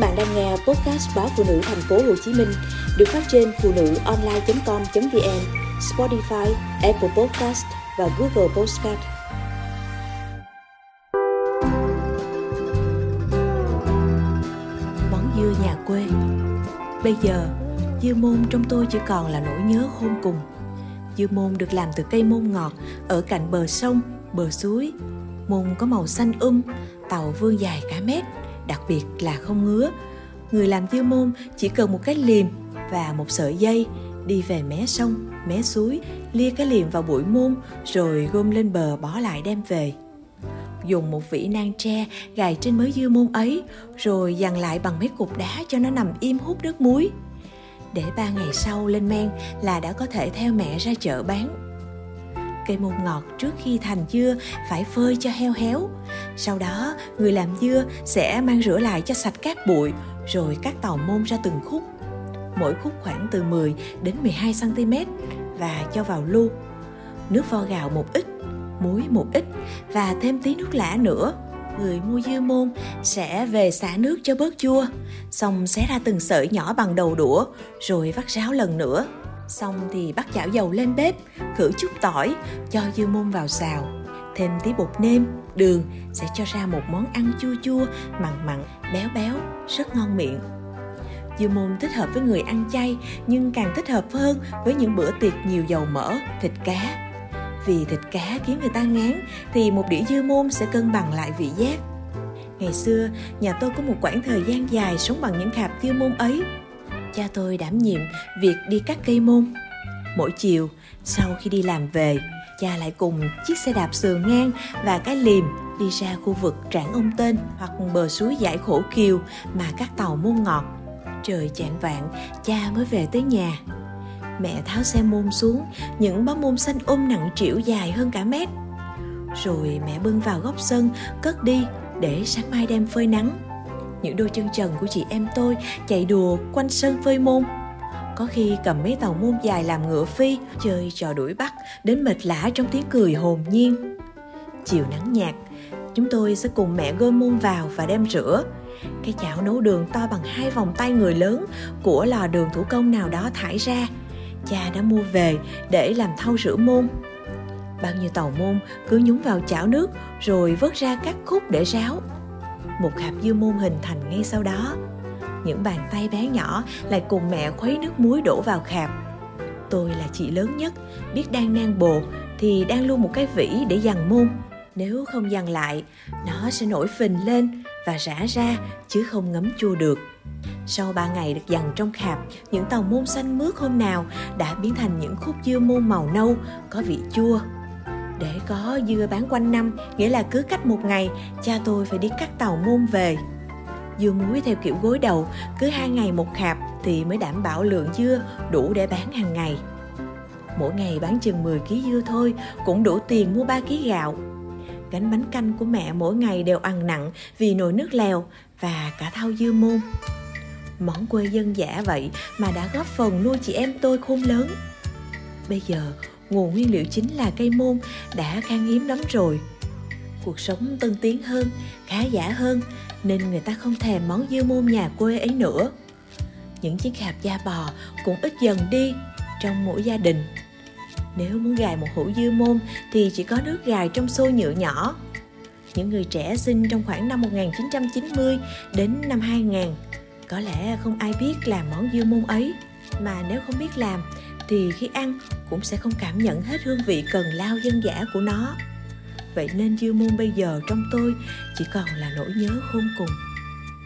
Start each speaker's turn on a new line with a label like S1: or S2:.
S1: bạn đang nghe podcast báo phụ nữ thành phố Hồ Chí Minh được phát trên phụ nữ online.com.vn, Spotify, Apple Podcast và Google Podcast. Món dưa nhà quê Bây giờ, dưa môn trong tôi chỉ còn là nỗi nhớ khôn cùng. Dưa môn được làm từ cây môn ngọt ở cạnh bờ sông, bờ suối. Môn có màu xanh um, tàu vương dài cả mét, đặc biệt là không ngứa. Người làm dưa môn chỉ cần một cái liềm và một sợi dây đi về mé sông, mé suối, lia cái liềm vào bụi môn rồi gom lên bờ bỏ lại đem về. Dùng một vỉ nang tre gài trên mớ dưa môn ấy rồi dằn lại bằng mấy cục đá cho nó nằm im hút nước muối. Để ba ngày sau lên men là đã có thể theo mẹ ra chợ bán cây môn ngọt trước khi thành dưa phải phơi cho heo héo. Sau đó, người làm dưa sẽ mang rửa lại cho sạch các bụi, rồi cắt tàu môn ra từng khúc. Mỗi khúc khoảng từ 10 đến 12 cm và cho vào lu. Nước vo gạo một ít, muối một ít và thêm tí nước lã nữa. Người mua dưa môn sẽ về xả nước cho bớt chua, xong xé ra từng sợi nhỏ bằng đầu đũa, rồi vắt ráo lần nữa Xong thì bắt chảo dầu lên bếp, khử chút tỏi, cho dưa môn vào xào. Thêm tí bột nêm, đường sẽ cho ra một món ăn chua chua, mặn mặn, béo béo, rất ngon miệng. Dưa môn thích hợp với người ăn chay nhưng càng thích hợp hơn với những bữa tiệc nhiều dầu mỡ, thịt cá. Vì thịt cá khiến người ta ngán thì một đĩa dưa môn sẽ cân bằng lại vị giác. Ngày xưa, nhà tôi có một quãng thời gian dài sống bằng những hạt dưa môn ấy cha tôi đảm nhiệm việc đi cắt cây môn. Mỗi chiều, sau khi đi làm về, cha lại cùng chiếc xe đạp sườn ngang và cái liềm đi ra khu vực trảng ông tên hoặc bờ suối giải khổ kiều mà các tàu môn ngọt. Trời chạng vạn, cha mới về tới nhà. Mẹ tháo xe môn xuống, những bó môn xanh ôm nặng trĩu dài hơn cả mét. Rồi mẹ bưng vào góc sân, cất đi để sáng mai đem phơi nắng những đôi chân trần của chị em tôi chạy đùa quanh sân phơi môn có khi cầm mấy tàu môn dài làm ngựa phi, chơi trò đuổi bắt, đến mệt lã trong tiếng cười hồn nhiên. Chiều nắng nhạt, chúng tôi sẽ cùng mẹ gom môn vào và đem rửa. Cái chảo nấu đường to bằng hai vòng tay người lớn của lò đường thủ công nào đó thải ra. Cha đã mua về để làm thau rửa môn. Bao nhiêu tàu môn cứ nhúng vào chảo nước rồi vớt ra các khúc để ráo. Một hạt dưa môn hình thành ngay sau đó những bàn tay bé nhỏ lại cùng mẹ khuấy nước muối đổ vào khạp. Tôi là chị lớn nhất biết đang nang bồ thì đang luôn một cái vỉ để dằn môn. Nếu không dằn lại nó sẽ nổi phình lên và rã ra chứ không ngấm chua được. Sau ba ngày được dằn trong khạp những tàu môn xanh mướt hôm nào đã biến thành những khúc dưa môn màu nâu có vị chua. Để có dưa bán quanh năm, nghĩa là cứ cách một ngày, cha tôi phải đi cắt tàu môn về. Dưa muối theo kiểu gối đầu, cứ hai ngày một hạt thì mới đảm bảo lượng dưa đủ để bán hàng ngày. Mỗi ngày bán chừng 10 kg dưa thôi, cũng đủ tiền mua 3 kg gạo. Gánh bánh canh của mẹ mỗi ngày đều ăn nặng vì nồi nước lèo và cả thau dưa môn. Món quê dân dã vậy mà đã góp phần nuôi chị em tôi khôn lớn. Bây giờ nguồn nguyên liệu chính là cây môn đã khan hiếm lắm rồi cuộc sống tân tiến hơn khá giả hơn nên người ta không thèm món dưa môn nhà quê ấy nữa. Những chiếc hạp da bò cũng ít dần đi trong mỗi gia đình. Nếu muốn gài một hũ dưa môn thì chỉ có nước gài trong xô nhựa nhỏ. Những người trẻ sinh trong khoảng năm 1990 đến năm 2000 có lẽ không ai biết làm món dưa môn ấy. Mà nếu không biết làm thì khi ăn cũng sẽ không cảm nhận hết hương vị cần lao dân dã của nó vậy nên dư môn bây giờ trong tôi chỉ còn là nỗi nhớ khôn cùng.